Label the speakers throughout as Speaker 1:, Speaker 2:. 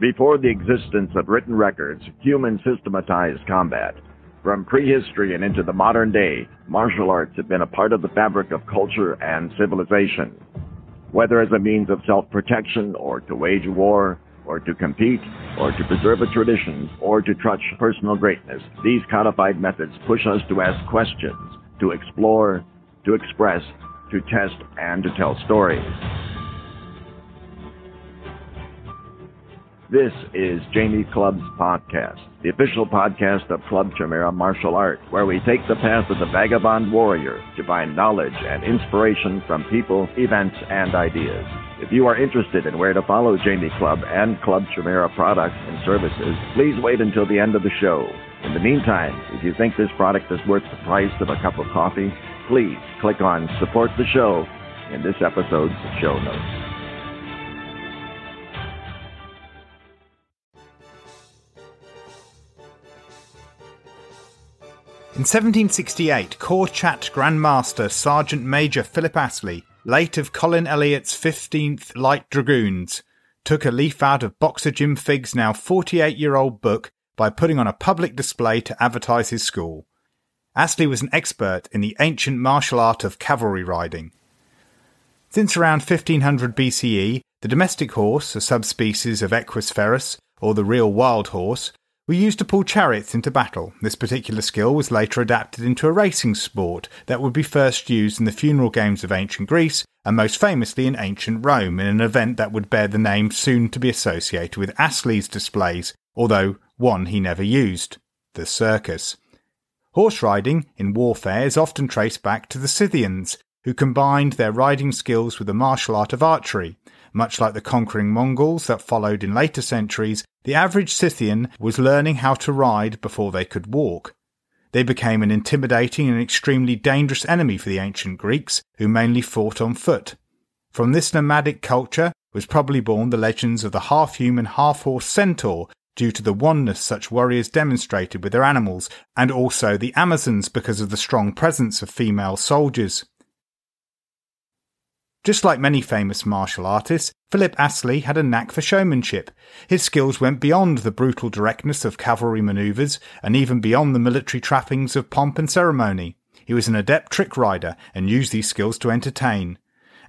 Speaker 1: Before the existence of written records, humans systematized combat. From prehistory and into the modern day, martial arts have been a part of the fabric of culture and civilization. Whether as a means of self-protection or to wage war, or to compete, or to preserve a tradition, or to touch personal greatness, these codified methods push us to ask questions, to explore, to express, to test, and to tell stories. This is Jamie Clubb's podcast, the official podcast of Clubb Chimera Martial Art, where we take the path of the vagabond warrior to find knowledge and inspiration from people, events, and ideas. If you are interested in where to follow Jamie Club and Clubb Chimera products and services, please wait until the end of the show. In the meantime, if you think this product is worth the price of a cup of coffee, please click on Support the Show in this episode's show notes.
Speaker 2: In 1768, Cor Chat Grand Master Sergeant Major Philip Astley, late of Colonel Eliott's 15th Light Dragoons, took a leaf out of Boxer Jim Figg's now 48 year old book by putting on a public display to advertise his school. Astley was an expert in the ancient martial art of cavalry riding. Since around 1500 BCE, the domestic horse, a subspecies of Equus ferus, or the real wild horse, were used to pull chariots into battle. This particular skill was later adapted into a racing sport that would be first used in the funeral games of ancient Greece and most famously in ancient Rome in an event that would bear the name soon to be associated with Astley's displays, although one he never used the circus. Horse riding in warfare is often traced back to the Scythians, who combined their riding skills with the martial art of archery. Much like the conquering Mongols that followed in later centuries, the average Scythian was learning how to ride before they could walk. They became an intimidating and extremely dangerous enemy for the ancient Greeks, who mainly fought on foot. From this nomadic culture was probably born the legends of the half human, half horse centaur, due to the oneness such warriors demonstrated with their animals, and also the Amazons because of the strong presence of female soldiers. Just like many famous martial artists, Philip Astley had a knack for showmanship. His skills went beyond the brutal directness of cavalry manoeuvres and even beyond the military trappings of pomp and ceremony. He was an adept trick rider and used these skills to entertain.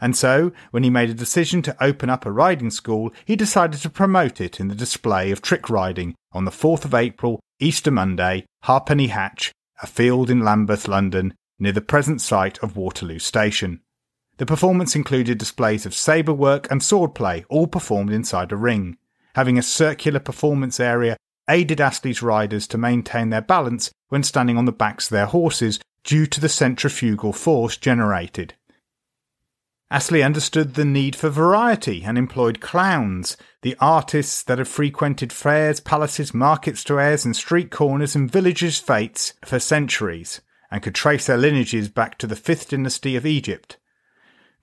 Speaker 2: And so, when he made a decision to open up a riding school, he decided to promote it in the display of trick riding on the 4th of April, Easter Monday, Halfpenny Hatch, a field in Lambeth, London, near the present site of Waterloo Station. The performance included displays of sabre work and swordplay, all performed inside a ring. Having a circular performance area aided Astley's riders to maintain their balance when standing on the backs of their horses due to the centrifugal force generated. Astley understood the need for variety and employed clowns, the artists that have frequented fairs, palaces, market squares, and street corners and villages' fetes for centuries, and could trace their lineages back to the fifth dynasty of Egypt.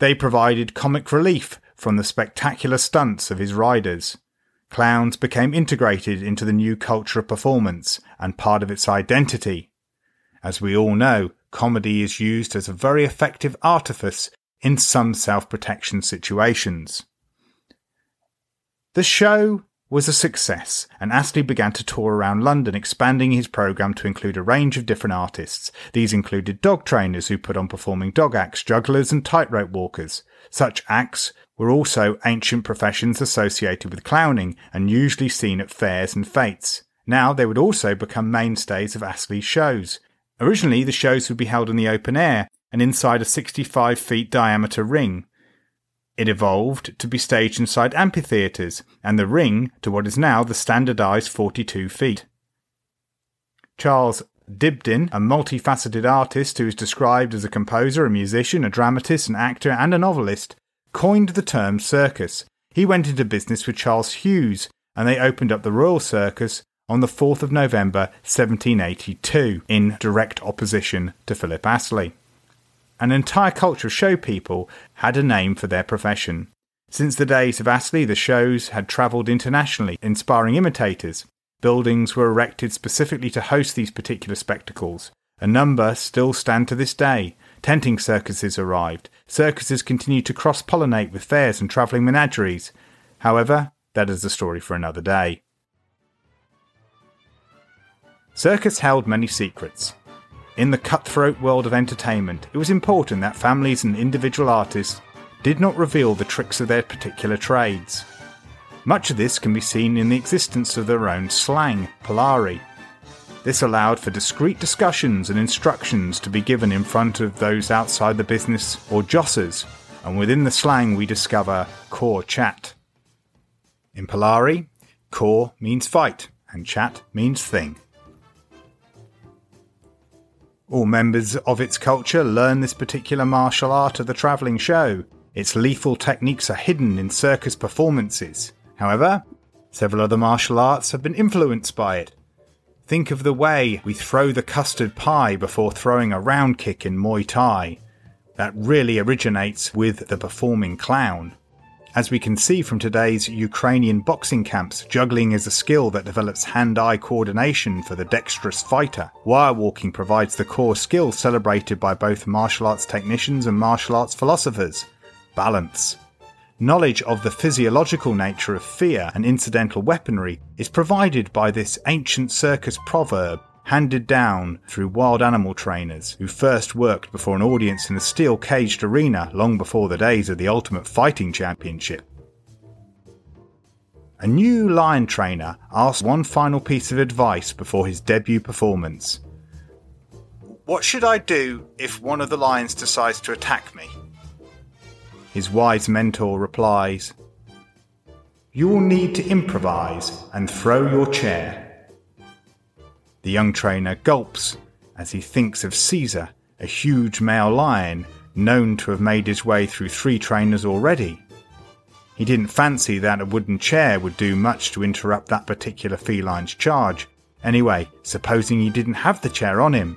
Speaker 2: They provided comic relief from the spectacular stunts of his riders. Clowns became integrated into the new culture of performance and part of its identity. As we all know, comedy is used as a very effective artifice in some self protection situations. The show was a success, and Astley began to tour around London, expanding his programme to include a range of different artists. These included dog trainers who put on performing dog acts, jugglers, and tightrope walkers. Such acts were also ancient professions associated with clowning and usually seen at fairs and fetes. Now they would also become mainstays of Astley's shows. Originally, the shows would be held in the open air and inside a 65 feet diameter ring. It evolved to be staged inside amphitheatres, and the ring to what is now the standardised 42 feet. Charles Dibdin, a multifaceted artist who is described as a composer, a musician, a dramatist, an actor, and a novelist, coined the term circus. He went into business with Charles Hughes, and they opened up the Royal Circus on the 4th of November 1782 in direct opposition to Philip Astley. An entire culture of show people had a name for their profession. Since the days of Astley, the shows had travelled internationally, inspiring imitators. Buildings were erected specifically to host these particular spectacles. A number still stand to this day. Tenting circuses arrived. Circuses continue to cross pollinate with fairs and travelling menageries. However, that is a story for another day. Circus held many secrets. In the cutthroat world of entertainment, it was important that families and individual artists did not reveal the tricks of their particular trades. Much of this can be seen in the existence of their own slang, Polari. This allowed for discreet discussions and instructions to be given in front of those outside the business or jossers, and within the slang we discover cor chat. In Polari, cor means fight, and chat means thing. All members of its culture learn this particular martial art of the travelling show. Its lethal techniques are hidden in circus performances. However, several other martial arts have been influenced by it. Think of the way we throw the custard pie before throwing a round kick in Muay Thai. That really originates with the performing clown. As we can see from today's Ukrainian boxing camps, juggling is a skill that develops hand eye coordination for the dexterous fighter. Wirewalking provides the core skill celebrated by both martial arts technicians and martial arts philosophers balance. Knowledge of the physiological nature of fear and incidental weaponry is provided by this ancient circus proverb handed down through wild animal trainers who first worked before an audience in a steel caged arena long before the days of the Ultimate Fighting Championship. A new lion trainer asked one final piece of advice before his debut performance. What should I do if one of the lions decides to attack me? His wise mentor replies, You will need to improvise and throw your chair. The young trainer gulps as he thinks of Caesar, a huge male lion known to have made his way through three trainers already. He didn't fancy that a wooden chair would do much to interrupt that particular feline's charge. Anyway, supposing he didn't have the chair on him.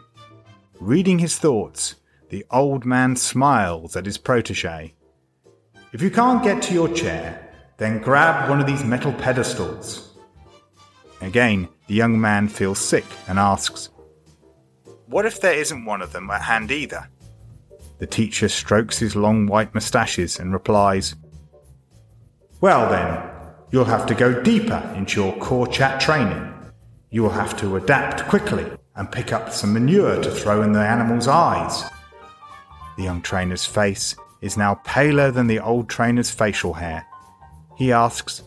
Speaker 2: Reading his thoughts, the old man smiles at his protege. If you can't get to your chair, then grab one of these metal pedestals. Again, the young man feels sick and asks, What if there isn't one of them at hand either? The teacher strokes his long white moustaches and replies, Well then, you'll have to go deeper into your cor chat training. You will have to adapt quickly and pick up some manure to throw in the animal's eyes. The young trainer's face is now paler than the old trainer's facial hair. He asks,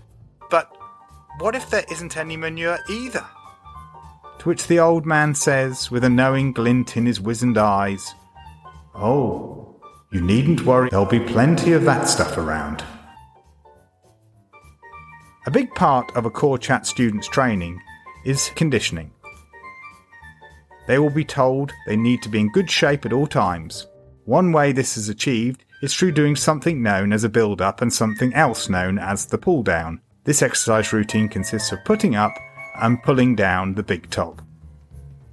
Speaker 2: what if there isn't any manure either? To which the old man says, with a knowing glint in his wizened eyes, Oh, you needn't worry, there'll be plenty of that stuff around. A big part of a cor chat student's training is conditioning. They will be told they need to be in good shape at all times. One way this is achieved is through doing something known as a build up and something else known as the pull down. This exercise routine consists of putting up and pulling down the big top.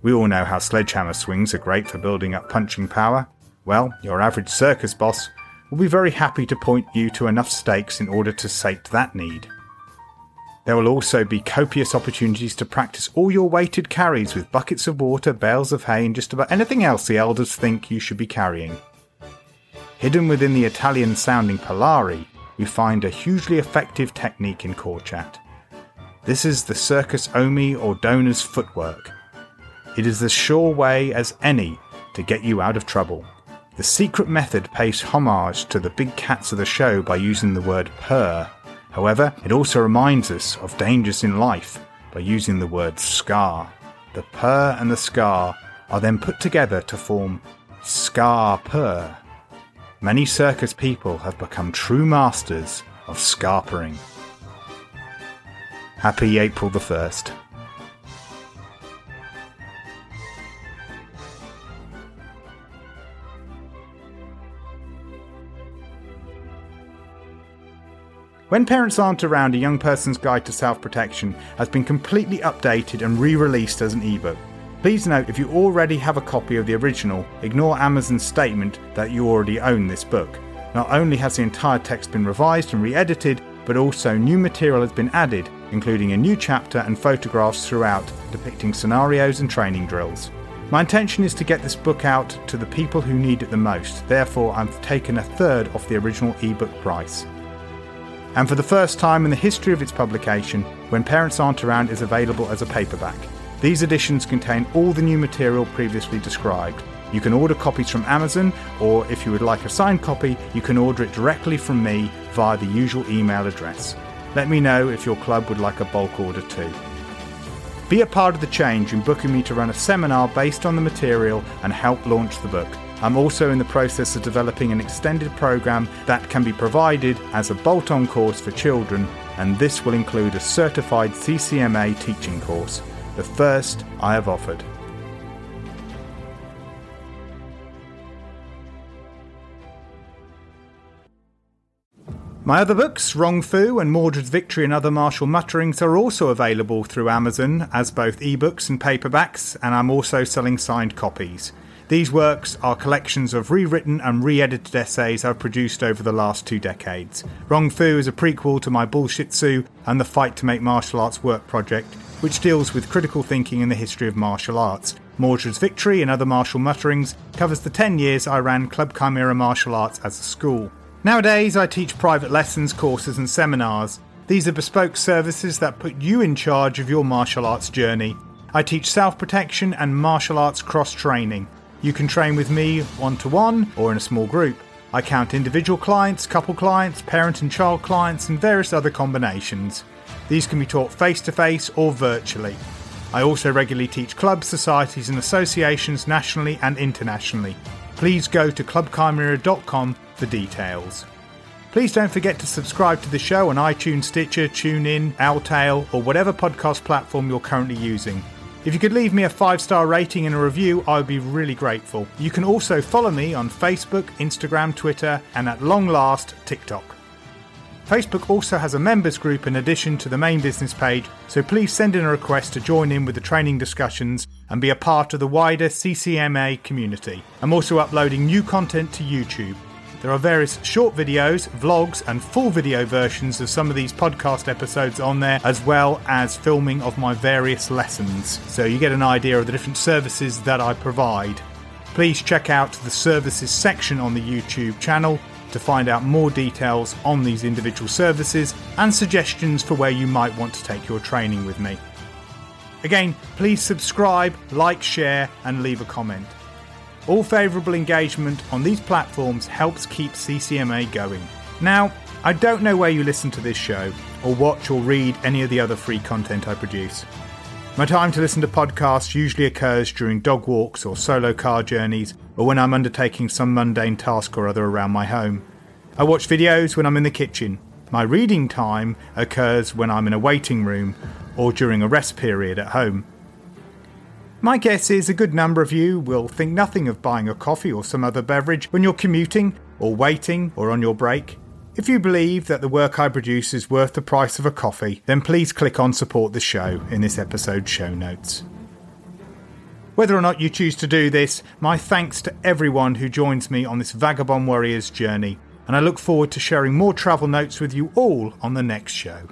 Speaker 2: We all know how sledgehammer swings are great for building up punching power. Well, your average circus boss will be very happy to point you to enough stakes in order to sate that need. There will also be copious opportunities to practice all your weighted carries with buckets of water, bales of hay, and just about anything else the elders think you should be carrying. Hidden within the Italian sounding Polari we find a hugely effective technique in cor chat. This is the circus omi or donor's footwork. It is as sure way as any to get you out of trouble. The secret method pays homage to the big cats of the show by using the word purr. However, it also reminds us of dangers in life by using the word scar. The purr and the scar are then put together to form scar purr. Many circus people have become true masters of scarpering. Happy April the 1st. When Parents Aren't Around, a young person's guide to self protection has been completely updated and re released as an ebook. Please note if you already have a copy of the original, ignore Amazon's statement that you already own this book. Not only has the entire text been revised and re edited, but also new material has been added, including a new chapter and photographs throughout depicting scenarios and training drills. My intention is to get this book out to the people who need it the most, therefore, I've taken a third off the original ebook price. and for the first time in the history of its publication, When Parents Aren't Around is available as a paperback. These editions contain all the new material previously described. You can order copies from Amazon, or if you would like a signed copy, you can order it directly from me via the usual email address. Let me know if your club would like a bulk order too. Be a part of the change in booking me to run a seminar based on the material and help launch the book. I'm also in the process of developing an extended program that can be provided as a bolt on course for children, and this will include a certified CCMA teaching course, the first I have offered. My other books, Wrong Fu and Mordred's Victory and Other Martial Mutterings, are also available through Amazon as both ebooks and paperbacks, and I'm also selling signed copies. These works are collections of rewritten and re edited essays I've produced over the last two decades. Wrong Fu is a prequel to my Bullshit Bullshitsu and the Fight to Make Martial Arts Work project, which deals with critical thinking in the history of martial arts. Mordred's Victory and Other Martial Mutterings covers the 10 years I ran Clubb Chimera Martial Arts as a school. Nowadays, I teach private lessons, courses, and seminars. These are bespoke services that put you in charge of your martial arts journey. I teach self protection and martial arts cross training. You can train with me one to one or in a small group. I count individual clients, couple clients, parent and child clients, and various other combinations. These can be taught face to face or virtually. I also regularly teach clubs, societies, and associations nationally and internationally. Please go to clubchimera.com for details. Please don't forget to subscribe to the show on iTunes, Stitcher, TuneIn, Owltail, or whatever podcast platform you're currently using. If you could leave me a five star rating and a review, I would be really grateful. You can also follow me on Facebook, Instagram, Twitter, and at long last, TikTok. Facebook also has a members group in addition to the main business page, so please send in a request to join in with the training discussions and be a part of the wider CCMA community. I'm also uploading new content to YouTube. There are various short videos, vlogs, and full video versions of some of these podcast episodes on there, as well as filming of my various lessons, so you get an idea of the different services that I provide. Please check out the services section on the YouTube channel to find out more details on these individual services and suggestions for where you might want to take your training with me. Again, please subscribe, like, share, and leave a comment. All favourable engagement on these platforms helps keep CCMA going. Now, I don't know where you listen to this show, or watch or read any of the other free content I produce. My time to listen to podcasts usually occurs during dog walks or solo car journeys, or when I'm undertaking some mundane task or other around my home. I watch videos when I'm in the kitchen. My reading time occurs when I'm in a waiting room or during a rest period at home. My guess is a good number of you will think nothing of buying a coffee or some other beverage when you're commuting, or waiting, or on your break. If you believe that the work I produce is worth the price of a coffee, then please click on Support the Show in this episode's show notes. Whether or not you choose to do this, my thanks to everyone who joins me on this Vagabond Warriors journey, and I look forward to sharing more travel notes with you all on the next show.